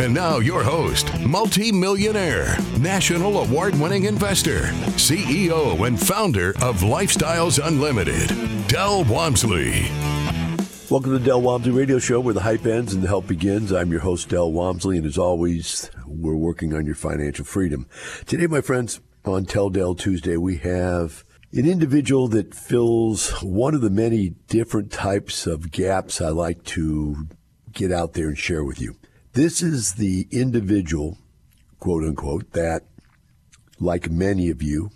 And now, your host, multi-millionaire, national award-winning investor, CEO and founder of Lifestyles Unlimited, Del Walmsley. Welcome to the Del Walmsley Radio Show, where the hype ends and the help begins. I'm your host, Del Walmsley, and as always, we're working on your financial freedom. Today, my friends, on Tell Del Tuesday, we have an individual that fills one of the many different types of gaps I like to get out there and share with you. This is the individual, quote unquote, that, like many of you,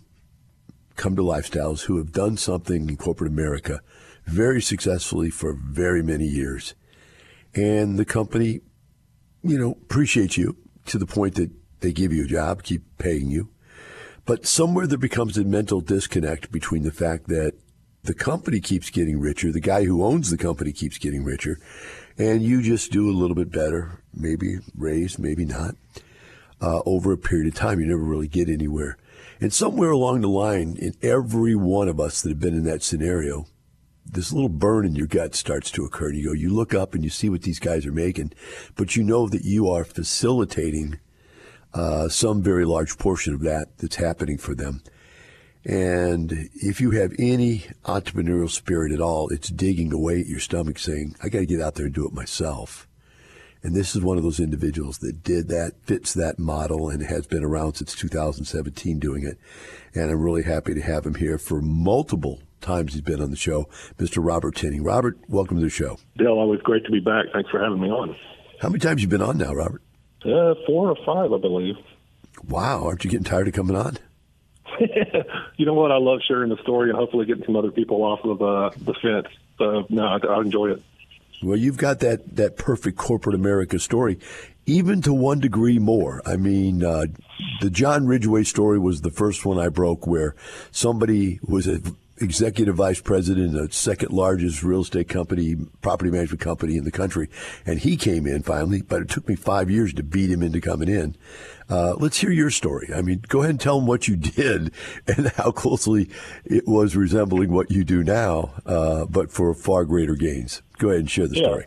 come to lifestyles who have done something in corporate America very successfully for very many years. And the company, you know, appreciates you to the point that they give you a job, keep paying you. But somewhere there becomes a mental disconnect between the fact that the company keeps getting richer, the guy who owns the company keeps getting richer, and you just do a little bit better, maybe raise, maybe not, uh, over a period of time. You never really get anywhere. And somewhere along the line, in every one of us that have been in that scenario, this little burn in your gut starts to occur. And you go, you look up and you see what these guys are making, but you know that you are facilitating uh, some very large portion of that that's happening for them. And if you have any entrepreneurial spirit at all, it's digging away at your stomach saying, I got to get out there and do it myself. And this is one of those individuals that did that, fits that model, and has been around since 2017 doing it. And I'm really happy to have him here for multiple times he's been on the show, Mr. Robert Tinning. Robert, welcome to the show. Del, always great to be back. Thanks for having me on. How many times have you been on now, Robert? Uh, four or five, I believe. Wow, aren't you getting tired of coming on? you know what? I love sharing the story and hopefully getting some other people off of uh, the fence. So no, I, I enjoy it. Well, you've got that that perfect corporate America story, even to one degree more. I mean, uh, the John Ridgway story was the first one I broke, where somebody was a executive vice president of the second largest real estate company, property management company in the country. And he came in finally, but it took me five years to beat him into coming in. Uh, let's hear your story. I mean, go ahead and tell them what you did and how closely it was resembling what you do now, uh, but for far greater gains. Go ahead and share the yeah. story.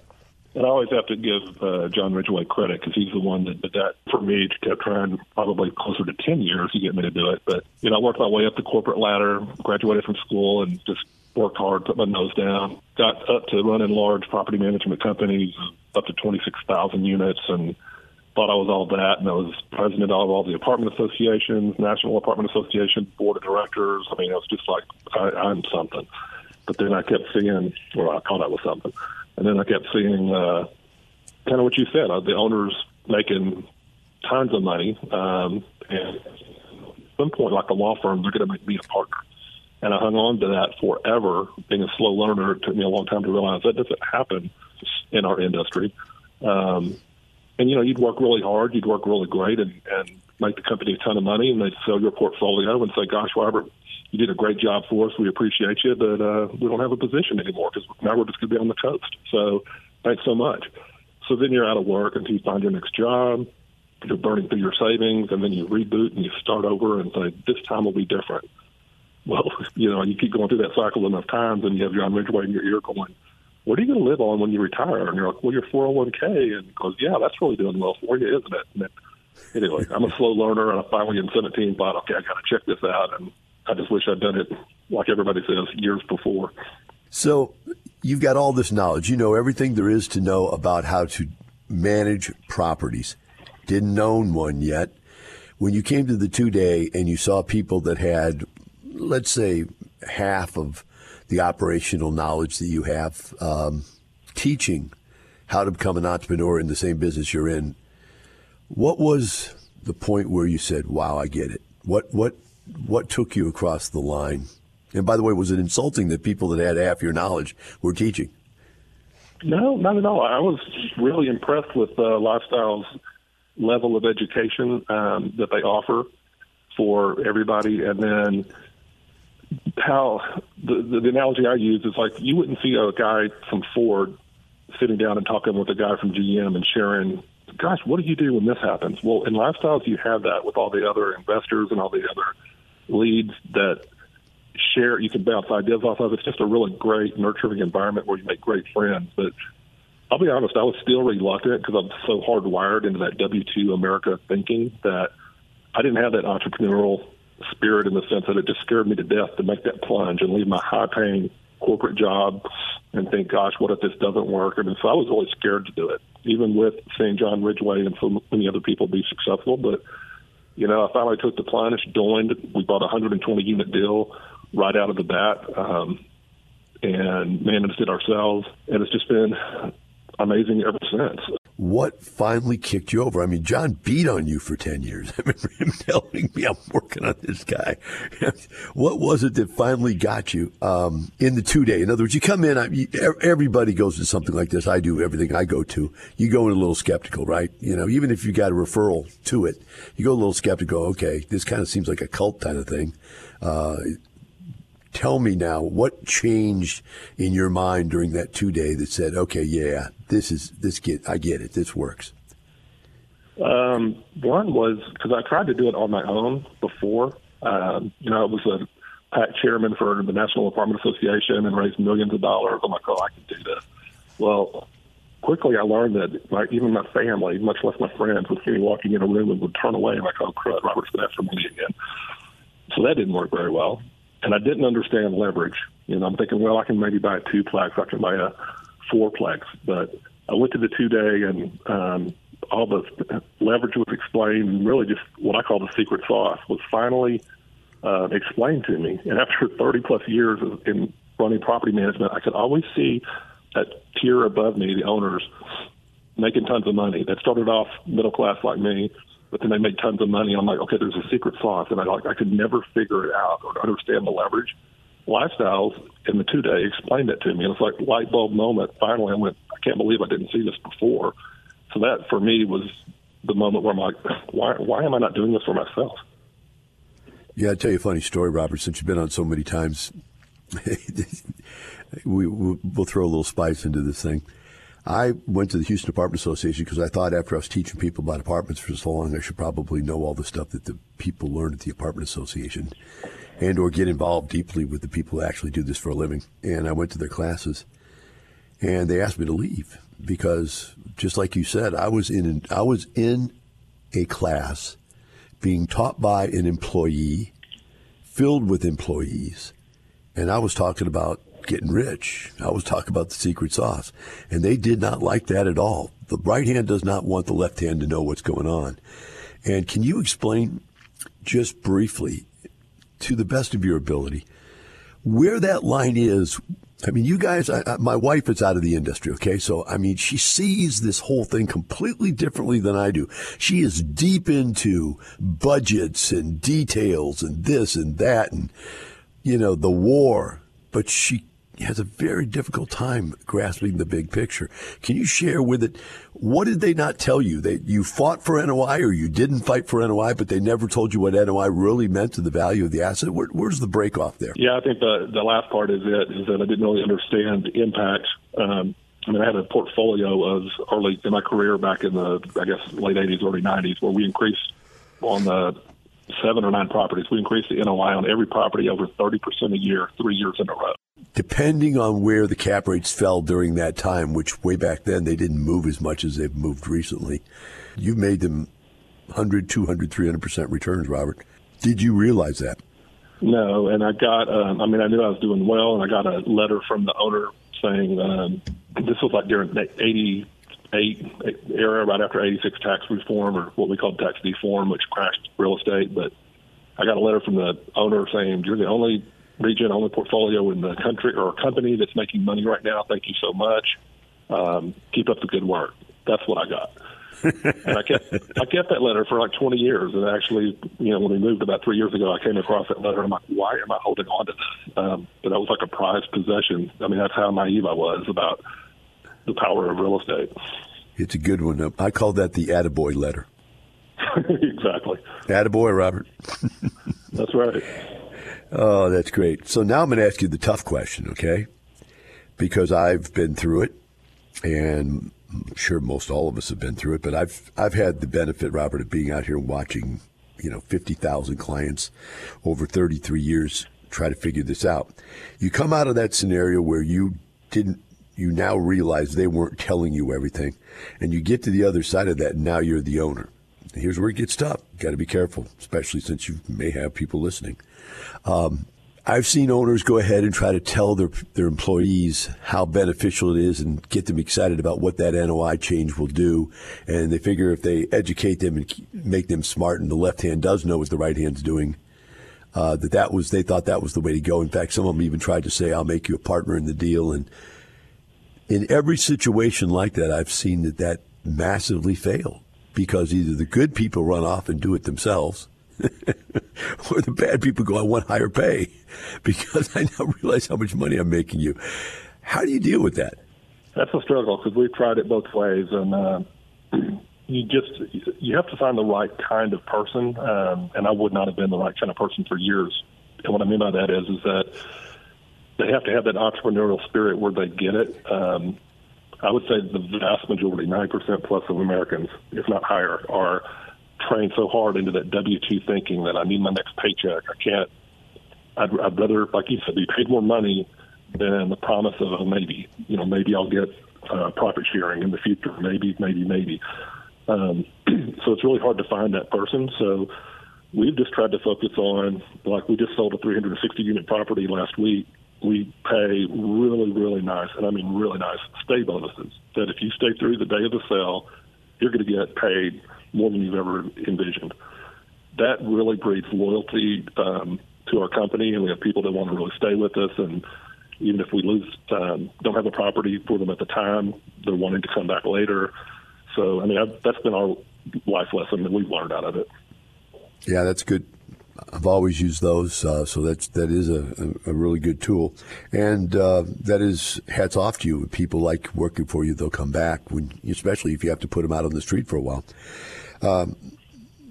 And I always have to give uh, John Ridgway credit because he's the one that did that for me. Kept trying probably closer to 10 years to get me to do it. But, you know, I worked my way up the corporate ladder, graduated from school, and just worked hard, put my nose down. Got up to running large property management companies, up to 26,000 units, and thought I was all that. And I was president of all the apartment associations, National Apartment Association, board of directors. I mean, it was just like, I, I'm something. But then I kept seeing, well, I thought I was something. And then I kept seeing uh, kind of what you said, uh, the owners making tons of money. Um, and at some point, like a law firm, they're going to make me a partner. And I hung on to that forever. Being a slow learner, it took me a long time to realize that doesn't happen in our industry. Um, and you know, you'd work really hard, you'd work really great, and, and make the company a ton of money, and they'd sell your portfolio and say, "Gosh, Robert, you did a great job for us. We appreciate you, but uh, we don't have a position anymore because now we're just going to be on the coast. So thanks so much. So then you're out of work until you find your next job. You're burning through your savings, and then you reboot and you start over and say, this time will be different. Well, you know, you keep going through that cycle enough times, and you have John Ridgway in your ear going, what are you going to live on when you retire? And you're like, well, your 401k. And goes, yeah, that's really doing well for you, isn't it? And anyway, I'm a slow learner, and I finally in 17 thought, okay, I got to check this out. And I just wish I'd done it like everybody says years before. So you've got all this knowledge. You know everything there is to know about how to manage properties. Didn't own one yet. When you came to the two day and you saw people that had, let's say, half of the operational knowledge that you have, um, teaching how to become an entrepreneur in the same business you're in, what was the point where you said, "Wow, I get it"? What what what took you across the line? And by the way, was it insulting that people that had half your knowledge were teaching? No, not at all. I was really impressed with uh, Lifestyle's level of education um, that they offer for everybody. And then, how the, the the analogy I use is like you wouldn't see a guy from Ford sitting down and talking with a guy from GM and sharing gosh, what do you do when this happens? Well, in lifestyles, you have that with all the other investors and all the other leads that share. You can bounce ideas off of. It's just a really great, nurturing environment where you make great friends. But I'll be honest, I was still reluctant because I'm so hardwired into that W two America thinking that I didn't have that entrepreneurial spirit in the sense that it just scared me to death to make that plunge and leave my high paying corporate job and think, gosh, what if this doesn't work? I mean, so I was really scared to do it, even with seeing John Ridgway and so many other people be successful. But, you know, I finally took the plunge, joined. We bought a 120 unit deal right out of the bat um, and managed it ourselves. And it's just been amazing ever since what finally kicked you over? I mean, John beat on you for 10 years. I remember him telling me I'm working on this guy. what was it that finally got you um, in the two day? In other words, you come in, I, you, everybody goes to something like this. I do everything I go to. You go in a little skeptical, right? You know, even if you got a referral to it, you go a little skeptical. Okay, this kind of seems like a cult kind of thing. Uh, tell me now what changed in your mind during that two day that said, okay, yeah, this is this get I get it, this works. Um, one was because I tried to do it on my own before. Um, you know, I was a PAC chairman for the National Apartment Association and raised millions of dollars. I'm like, oh, I can do this. Well, quickly I learned that like even my family, much less my friends, would see me walking in a room and would turn away like, oh crud, Robert's going to ask for money again. So that didn't work very well and I didn't understand leverage. You know, I'm thinking, well, I can maybe buy a twoplex, I can buy a fourplex, but I went to the two day and um, all the leverage was explained, and really just what I call the secret sauce was finally uh, explained to me. And after 30 plus years in running property management, I could always see that tier above me, the owners, making tons of money. That started off middle class like me, but then they make tons of money. I'm like, okay, there's a secret sauce, and I like I could never figure it out or understand the leverage. Lifestyles in the two day explained it to me, and it's like light bulb moment. Finally, I went, I can't believe I didn't see this before. So that for me was the moment where I'm like, why why am I not doing this for myself? Yeah, I'll tell you a funny story, Robert. Since you've been on so many times, we, we'll throw a little spice into this thing. I went to the Houston Apartment Association because I thought after I was teaching people about apartments for so long, I should probably know all the stuff that the people learn at the Apartment Association and or get involved deeply with the people who actually do this for a living. And I went to their classes and they asked me to leave because just like you said, I was in I was in a class being taught by an employee filled with employees and I was talking about getting rich. I was talking about the secret sauce. And they did not like that at all. The right hand does not want the left hand to know what's going on. And can you explain just briefly, to the best of your ability, where that line is? I mean, you guys, I, I, my wife is out of the industry, okay? So, I mean, she sees this whole thing completely differently than I do. She is deep into budgets and details and this and that and, you know, the war, but she has a very difficult time grasping the big picture. Can you share with it what did they not tell you? That you fought for NOI or you didn't fight for NOI, but they never told you what NOI really meant to the value of the asset. Where, where's the break off there? Yeah, I think the the last part is it is that I didn't really understand the impact. Um, I mean, I had a portfolio of early in my career back in the I guess late '80s, early '90s, where we increased on the seven or nine properties. We increased the NOI on every property over 30% a year, three years in a row depending on where the cap rates fell during that time, which way back then they didn't move as much as they've moved recently, you made them 100, 200, 300% returns, Robert. Did you realize that? No, and I got, um, I mean, I knew I was doing well, and I got a letter from the owner saying um, this was like during the 88 era, right after 86 tax reform, or what we called tax reform, which crashed real estate. But I got a letter from the owner saying, You're the only region only portfolio in the country or a company that's making money right now. Thank you so much. Um, keep up the good work. That's what I got. and I kept I kept that letter for like 20 years. And actually, you know, when we moved about three years ago, I came across that letter. and I'm like, why am I holding on to this? Um, but that was like a prized possession. I mean, that's how naive I was about the power of real estate. It's a good one. I call that the attaboy letter. exactly. Attaboy, Robert. that's right. Oh, that's great. So now I'm going to ask you the tough question, okay? Because I've been through it, and I'm sure most all of us have been through it. But I've I've had the benefit, Robert, of being out here watching, you know, 50,000 clients over 33 years try to figure this out. You come out of that scenario where you didn't you now realize they weren't telling you everything. And you get to the other side of that, and now you're the owner. Here's where it gets tough. Got to be careful, especially since you may have people listening. Um, I've seen owners go ahead and try to tell their their employees how beneficial it is and get them excited about what that NOI change will do. And they figure if they educate them and make them smart, and the left hand does know what the right hand's doing, uh, that that was they thought that was the way to go. In fact, some of them even tried to say, "I'll make you a partner in the deal." And in every situation like that, I've seen that that massively failed because either the good people run off and do it themselves or the bad people go, I want higher pay because I now realize how much money I'm making you. How do you deal with that? That's a struggle because we've tried it both ways, and uh, you just you have to find the right kind of person. Um, and I would not have been the right kind of person for years. And what I mean by that is, is that they have to have that entrepreneurial spirit where they get it. Um, I would say the vast majority, 9% plus of Americans, if not higher, are trained so hard into that W two thinking that I need my next paycheck. I can't. I'd, I'd rather, like you said, be paid more money than the promise of a maybe. You know, maybe I'll get uh, profit sharing in the future. Maybe, maybe, maybe. Um, so it's really hard to find that person. So we've just tried to focus on, like we just sold a 360 unit property last week. We pay really, really nice, and I mean really nice stay bonuses. That if you stay through the day of the sale, you're going to get paid more than you've ever envisioned. That really breeds loyalty um, to our company, and we have people that want to really stay with us. And even if we lose, um, don't have a property for them at the time, they're wanting to come back later. So, I mean, I've, that's been our life lesson that we've learned out of it. Yeah, that's good. I've always used those, uh, so that's that is a, a, really good tool, and uh, that is hats off to you. People like working for you; they'll come back when, especially if you have to put them out on the street for a while. Um,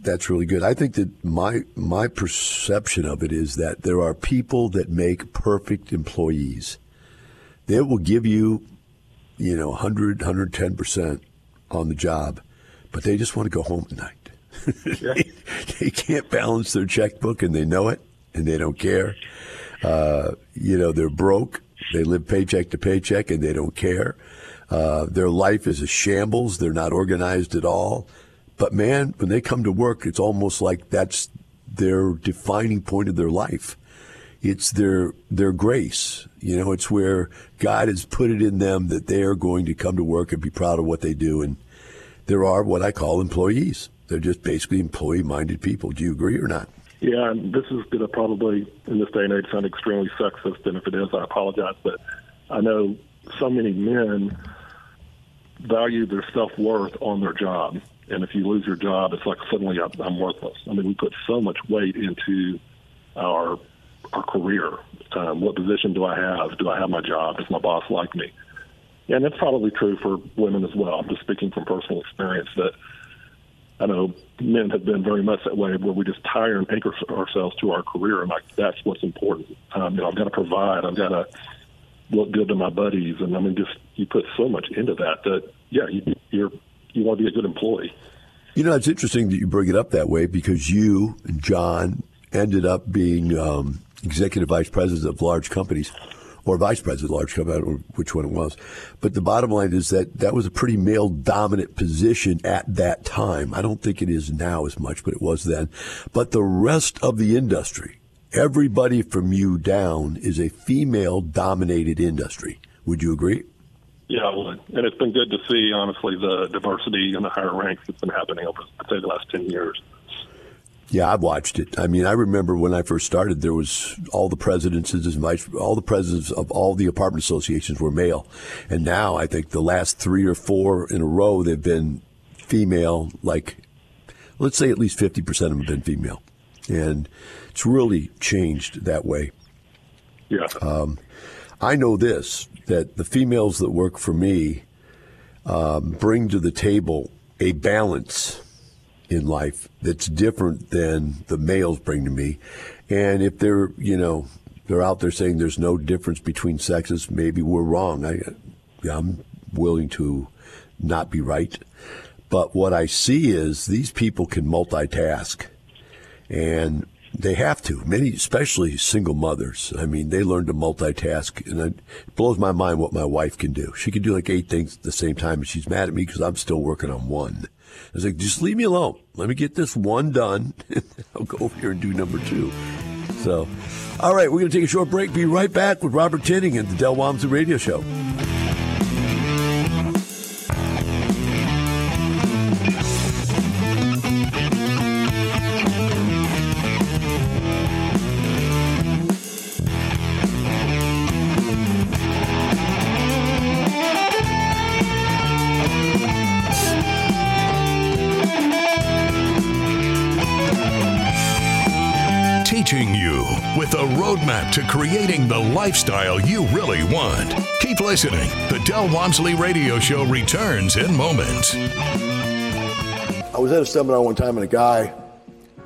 that's really good. I think that my my perception of it is that there are people that make perfect employees. They will give you, you know, 100, 110 percent on the job, but they just want to go home at night. They, they, can't balance their checkbook, and they know it, and they don't care. Uh, you know, they're broke. They live paycheck to paycheck, and they don't care. Uh, their life is a shambles. They're not organized at all. But man, when they come to work, it's almost like that's their defining point of their life. It's their their grace. You know, it's where God has put it in them that they are going to come to work and be proud of what they do. And there are what I call employees. They're just basically employee minded people. Do you agree or not? Yeah, and this is going to probably, in this day and age, sound extremely sexist. And if it is, I apologize. But I know so many men value their self worth on their job. And if you lose your job, it's like suddenly I'm worthless. I mean, we put so much weight into our our career. Um, what position do I have? Do I have my job? Does my boss like me? And that's probably true for women as well. I'm just speaking from personal experience that I know men have been very much that way, where we just tire and anchor ourselves to our career, and like that's what's important. Um, you know, I've got to provide. I've got to look good to my buddies, and I mean, just you put so much into that that yeah, you, you're you want to be a good employee. You know, it's interesting that you bring it up that way because you John ended up being um, executive vice presidents of large companies or vice president of large company, I don't know which one it was. But the bottom line is that that was a pretty male dominant position at that time. I don't think it is now as much, but it was then. But the rest of the industry, everybody from you down, is a female dominated industry. Would you agree? Yeah, I would. And it's been good to see, honestly, the diversity in the higher ranks that's been happening over, I'd say, the last 10 years. Yeah, I've watched it. I mean, I remember when I first started, there was all the presidents and vice, all the presidents of all the apartment associations were male, and now I think the last three or four in a row they've been female. Like, let's say at least fifty percent of them have been female, and it's really changed that way. Yeah. Um, I know this that the females that work for me um, bring to the table a balance in life that's different than the males bring to me. And if they're, you know, they're out there saying there's no difference between sexes, maybe we're wrong. I, I'm willing to not be right. But what I see is these people can multitask. And they have to. Many, especially single mothers. I mean, they learn to multitask, and it blows my mind what my wife can do. She can do like eight things at the same time, and she's mad at me because I'm still working on one. I was like, just leave me alone. Let me get this one done. I'll go over here and do number two. So, all right, we're going to take a short break. Be right back with Robert Tinning and the Del Walmsley Radio Show. To creating the lifestyle you really want. Keep listening. The Del Walmsley Radio Show returns in moments. I was at a seminar one time and a guy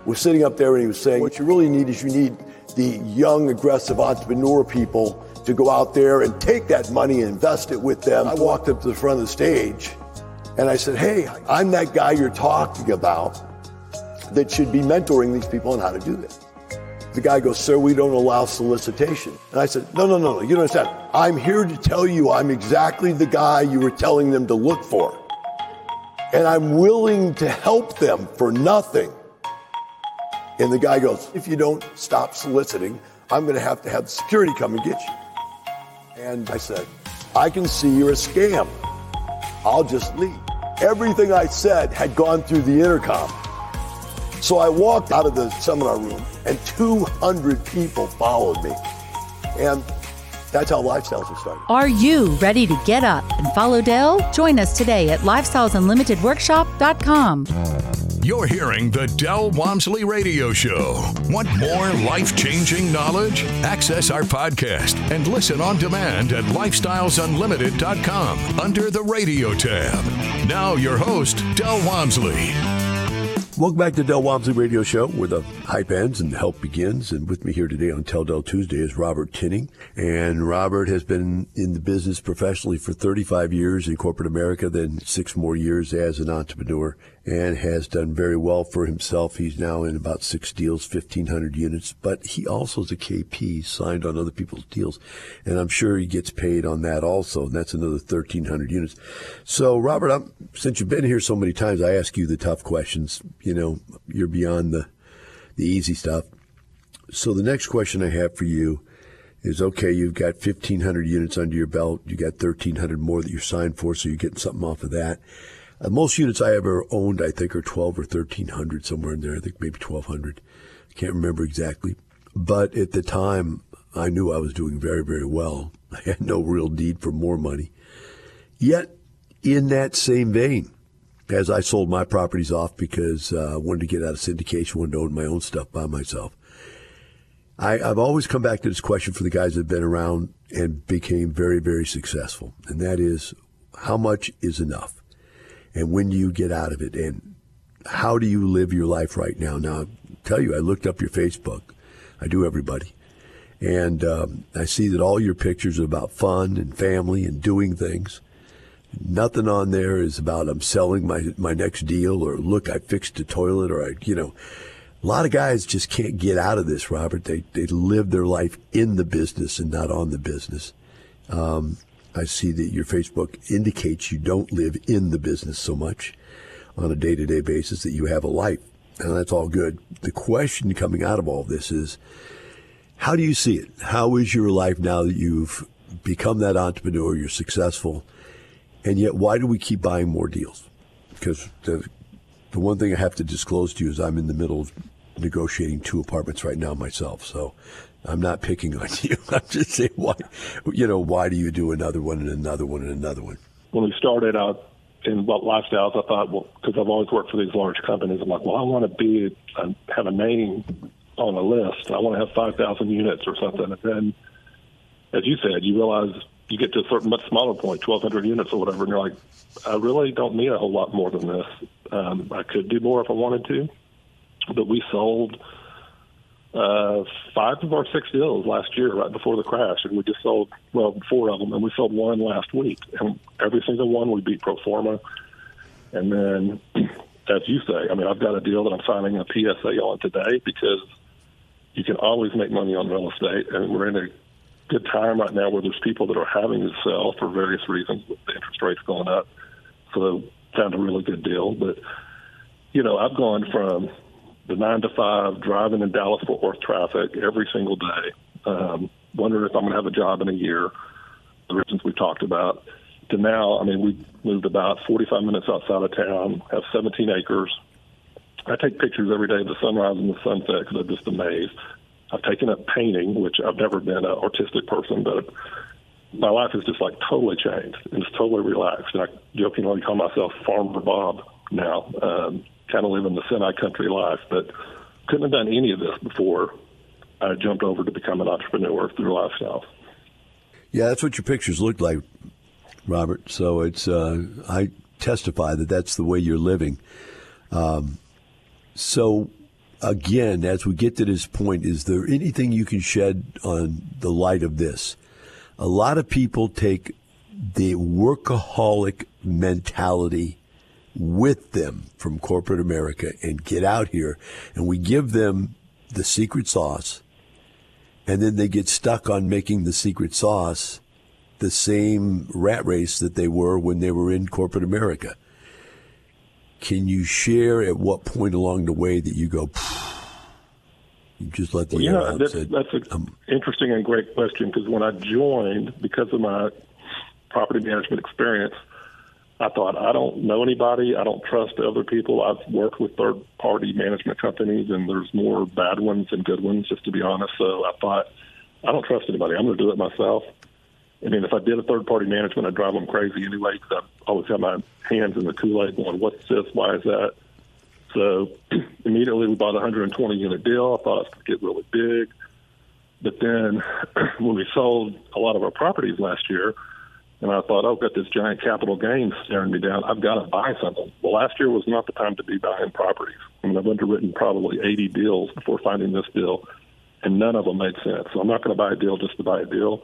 was sitting up there and he was saying, What you really need is you need the young, aggressive entrepreneur people to go out there and take that money and invest it with them. I walked up to the front of the stage and I said, Hey, I'm that guy you're talking about that should be mentoring these people on how to do this. The guy goes, Sir, we don't allow solicitation. And I said, No, no, no, no. You don't understand. I'm here to tell you I'm exactly the guy you were telling them to look for. And I'm willing to help them for nothing. And the guy goes, If you don't stop soliciting, I'm going to have to have security come and get you. And I said, I can see you're a scam. I'll just leave. Everything I said had gone through the intercom. So I walked out of the seminar room and 200 people followed me. And that's how Lifestyles was started. Are you ready to get up and follow Del? Join us today at lifestylesunlimitedworkshop.com. You're hearing the Del Walmsley Radio Show. Want more life changing knowledge? Access our podcast and listen on demand at lifestylesunlimited.com under the radio tab. Now, your host, Del Walmsley. Welcome back to Del Walmsley Radio Show, where the hype ends and the help begins. And with me here today on Tell Del Tuesday is Robert Tinning. And Robert has been in the business professionally for 35 years in corporate America, then six more years as an entrepreneur, and has done very well for himself. He's now in about six deals, 1,500 units, but he also is a KP, signed on other people's deals. And I'm sure he gets paid on that also. And that's another 1,300 units. So, Robert, I'm, since you've been here so many times, I ask you the tough questions you know, you're beyond the the easy stuff. So the next question I have for you is okay, you've got 1,500 units under your belt. You got 1,300 more that you're signed for, so you're getting something off of that. Uh, most units I ever owned, I think, are 12 or 1,300, somewhere in there. I think maybe 1,200. I can't remember exactly. But at the time, I knew I was doing very, very well. I had no real need for more money. Yet, in that same vein, as I sold my properties off because uh, I wanted to get out of syndication, wanted to own my own stuff by myself. I, I've always come back to this question for the guys that have been around and became very, very successful, and that is how much is enough? And when do you get out of it? And how do you live your life right now? Now, I'll tell you, I looked up your Facebook. I do everybody. And um, I see that all your pictures are about fun and family and doing things. Nothing on there is about I'm selling my my next deal or look I fixed a toilet or I you know a lot of guys just can't get out of this, Robert. They they live their life in the business and not on the business. Um, I see that your Facebook indicates you don't live in the business so much on a day to day basis that you have a life, and that's all good. The question coming out of all this is, how do you see it? How is your life now that you've become that entrepreneur? You're successful and yet, why do we keep buying more deals? Because the, the one thing I have to disclose to you is I'm in the middle of negotiating two apartments right now myself. So I'm not picking on you. I'm just saying, why, you know, why do you do another one and another one and another one? When we started out in what lifestyles, I thought, well, because I've always worked for these large companies, I'm like, well, I want to be, uh, have a name on a list. I want to have 5,000 units or something. And then, as you said, you realize you get to a certain much smaller point, 1,200 units or whatever, and you're like, I really don't need a whole lot more than this. Um, I could do more if I wanted to, but we sold uh, five of our six deals last year, right before the crash, and we just sold well four of them, and we sold one last week, and every single one we beat pro forma. And then, as you say, I mean, I've got a deal that I'm signing a PSA on today because you can always make money on real estate, and we're in a good time right now where there's people that are having to sell for various reasons with the interest rates going up. So found a really good deal. But you know, I've gone from the nine to five driving in Dallas Fort Worth traffic every single day, um, wondering if I'm going to have a job in a year. The reasons we talked about to now, I mean, we moved about 45 minutes outside of town, have 17 acres. I take pictures every day of the sunrise and the sunset because I'm just amazed. I've taken up painting, which I've never been an artistic person, but my life has just like totally changed and it's totally relaxed. And I jokingly call myself Farmer Bob now, um, kind of living the semi country life, but couldn't have done any of this before I jumped over to become an entrepreneur through lifestyle. Yeah, that's what your pictures look like, Robert. So it's uh, I testify that that's the way you're living. Um, so again, as we get to this point, is there anything you can shed on the light of this? A lot of people take the workaholic mentality with them from corporate America and get out here, and we give them the secret sauce, and then they get stuck on making the secret sauce the same rat race that they were when they were in corporate America. Can you share at what point along the way that you go, you just let the well, out? That's, said, that's an um, interesting and great question because when I joined, because of my property management experience, I thought I don't know anybody. I don't trust other people. I've worked with third party management companies, and there's more bad ones than good ones, just to be honest. So I thought I don't trust anybody. I'm going to do it myself. I mean, if I did a third party management, I'd drive them crazy anyway because I always have my hands in the Kool Aid going, what's this? Why is that? So immediately we bought a 120 unit deal. I thought it was going to get really big. But then when we sold a lot of our properties last year, and I thought, oh, I've got this giant capital gain staring me down. I've got to buy something. Well, last year was not the time to be buying properties. I mean, I've underwritten probably 80 deals before finding this deal, and none of them made sense. So I'm not going to buy a deal just to buy a deal.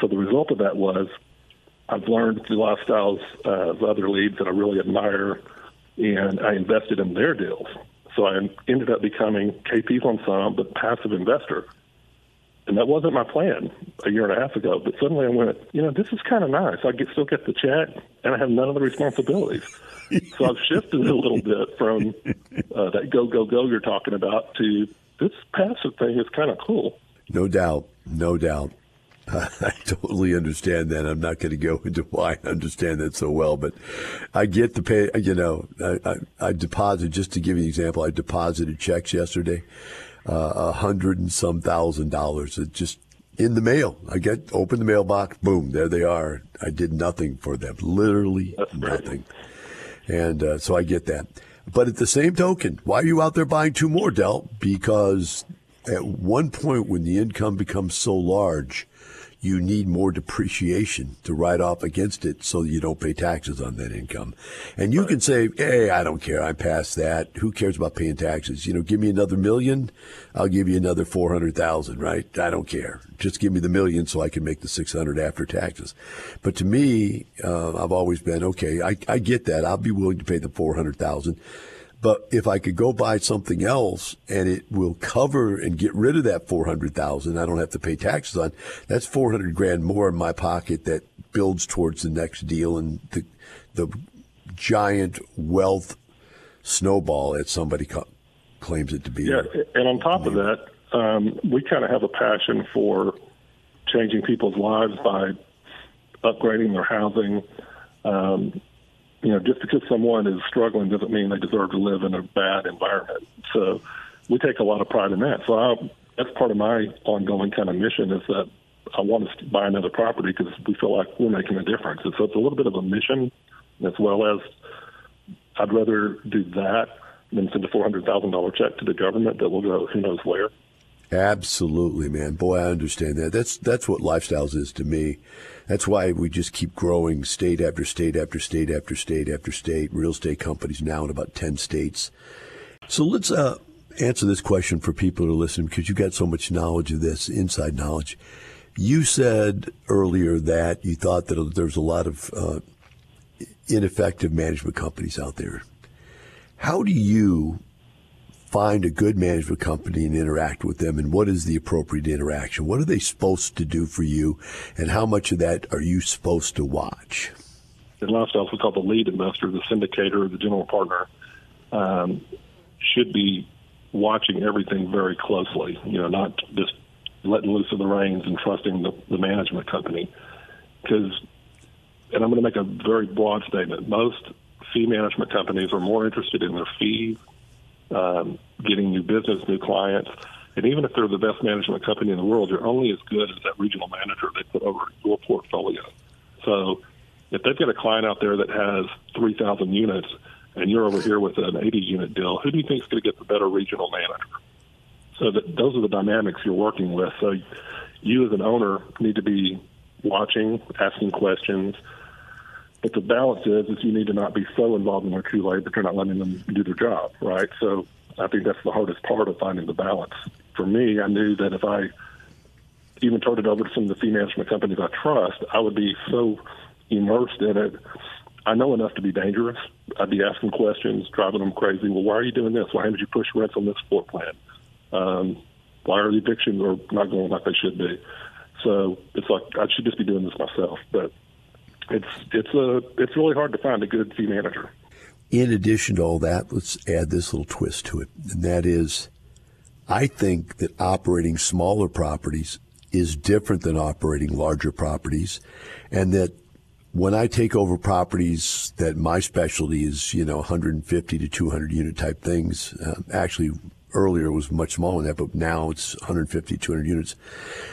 So the result of that was I've learned through lifestyles of other leads that I really admire, and I invested in their deals. So I ended up becoming KPs on some, but passive investor. And that wasn't my plan a year and a half ago. But suddenly I went, you know, this is kind of nice. I get still get the check, and I have none of the responsibilities. so I've shifted a little bit from uh, that go go go you're talking about to this passive thing is kind of cool. No doubt, no doubt. I totally understand that. I'm not going to go into why I understand that so well, but I get the pay. You know, I, I, I deposit just to give you an example. I deposited checks yesterday, a uh, hundred and some thousand dollars. It just in the mail. I get open the mailbox, boom, there they are. I did nothing for them, literally nothing, and uh, so I get that. But at the same token, why are you out there buying two more, Del? Because at one point when the income becomes so large you need more depreciation to write off against it so you don't pay taxes on that income. And you right. can say, hey, I don't care. I'm past that. Who cares about paying taxes? You know, give me another million. I'll give you another 400,000, right? I don't care. Just give me the million so I can make the 600 after taxes. But to me, uh, I've always been, okay, I, I get that. I'll be willing to pay the 400,000 but if I could go buy something else and it will cover and get rid of that 400,000, I don't have to pay taxes on. That's 400 grand more in my pocket that builds towards the next deal and the the giant wealth snowball that somebody co- claims it to be. Yeah, and on top of that, um, we kind of have a passion for changing people's lives by upgrading their housing. Um, you know, just because someone is struggling doesn't mean they deserve to live in a bad environment. So we take a lot of pride in that. So I, that's part of my ongoing kind of mission is that I want to buy another property because we feel like we're making a difference. And so it's a little bit of a mission as well as I'd rather do that than send a $400,000 check to the government that will go who knows where. Absolutely, man. Boy, I understand that. That's that's what lifestyles is to me. That's why we just keep growing state after state after state after state after state. Real estate companies now in about 10 states. So let's uh answer this question for people who are listening because you've got so much knowledge of this, inside knowledge. You said earlier that you thought that there's a lot of uh, ineffective management companies out there. How do you find a good management company and interact with them? And what is the appropriate interaction? What are they supposed to do for you? And how much of that are you supposed to watch? In lifestyles, we call the lead investor, the syndicator, the general partner, um, should be watching everything very closely. You know, not just letting loose of the reins and trusting the, the management company. Because, and I'm going to make a very broad statement. Most fee management companies are more interested in their fees, um, getting new business, new clients, and even if they're the best management company in the world, you're only as good as that regional manager they put over your portfolio. So, if they've got a client out there that has 3,000 units and you're over here with an 80 unit deal, who do you think is going to get the better regional manager? So that those are the dynamics you're working with. So you as an owner need to be watching, asking questions. But the balance is, is you need to not be so involved in their Kool-Aid that you're not letting them do their job, right? So I think that's the hardest part of finding the balance. For me, I knew that if I even turned it over to some of the fee management companies I trust, I would be so immersed in it I know enough to be dangerous. I'd be asking questions, driving them crazy. Well, why are you doing this? Why haven't you pushed rents on this floor plan? Um, why are the evictions are not going like they should be? So it's like I should just be doing this myself. But it's it's a it's really hard to find a good fee manager. In addition to all that, let's add this little twist to it, and that is, I think that operating smaller properties is different than operating larger properties, and that when I take over properties that my specialty is, you know, 150 to 200 unit type things, uh, actually earlier was much smaller than that, but now it's 150, 200 units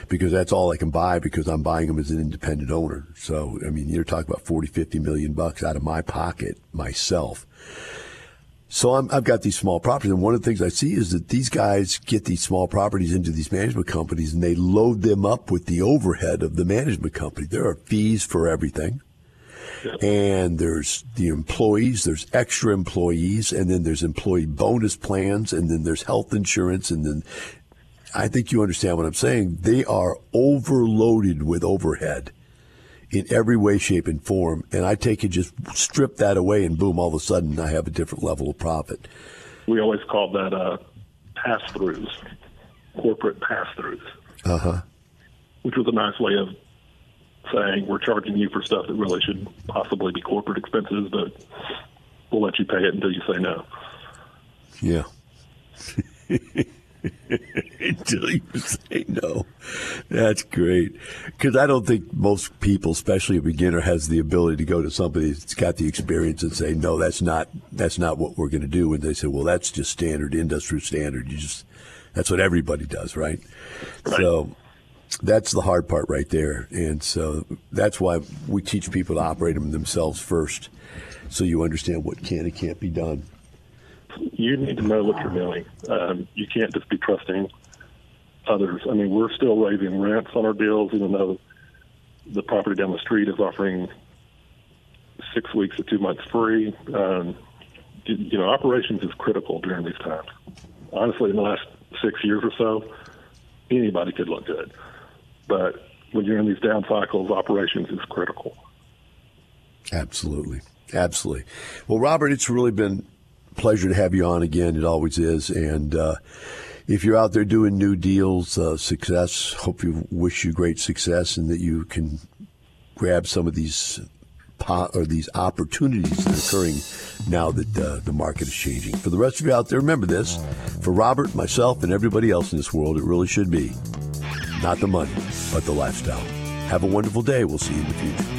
because that's all I can buy because I'm buying them as an independent owner. So, I mean, you're talking about 40, 50 million bucks out of my pocket myself. So i have got these small properties, and one of the things I see is that these guys get these small properties into these management companies, and they load them up with the overhead of the management company. There are fees for everything and there's the employees, there's extra employees, and then there's employee bonus plans, and then there's health insurance, and then I think you understand what I'm saying. They are overloaded with overhead in every way, shape, and form. And I take it, just strip that away, and boom, all of a sudden I have a different level of profit. We always call that uh, pass throughs, corporate pass throughs. Uh huh. Which was a nice way of saying we're charging you for stuff that really should possibly be corporate expenses, but we'll let you pay it until you say no. Yeah. until you say no. That's great. Because I don't think most people, especially a beginner, has the ability to go to somebody that's got the experience and say, no, that's not that's not what we're going to do. And they say, well, that's just standard industry standard. You just that's what everybody does, right? right. So that's the hard part right there. And so that's why we teach people to operate them themselves first so you understand what can and can't be done. You need to know what you're doing. Um, you can't just be trusting others. I mean, we're still raising rents on our deals, even though the property down the street is offering six weeks to two months free. Um, you know, operations is critical during these times. Honestly, in the last six years or so, anybody could look good. But when you're in these down cycles, operations is critical. Absolutely. Absolutely. Well, Robert, it's really been a pleasure to have you on again. It always is. And uh, if you're out there doing new deals, uh, success, hope you wish you great success and that you can grab some of these po- or these opportunities that are occurring now that uh, the market is changing. For the rest of you out there, remember this. For Robert, myself, and everybody else in this world, it really should be not the money, but the lifestyle. Have a wonderful day. We'll see you in the future.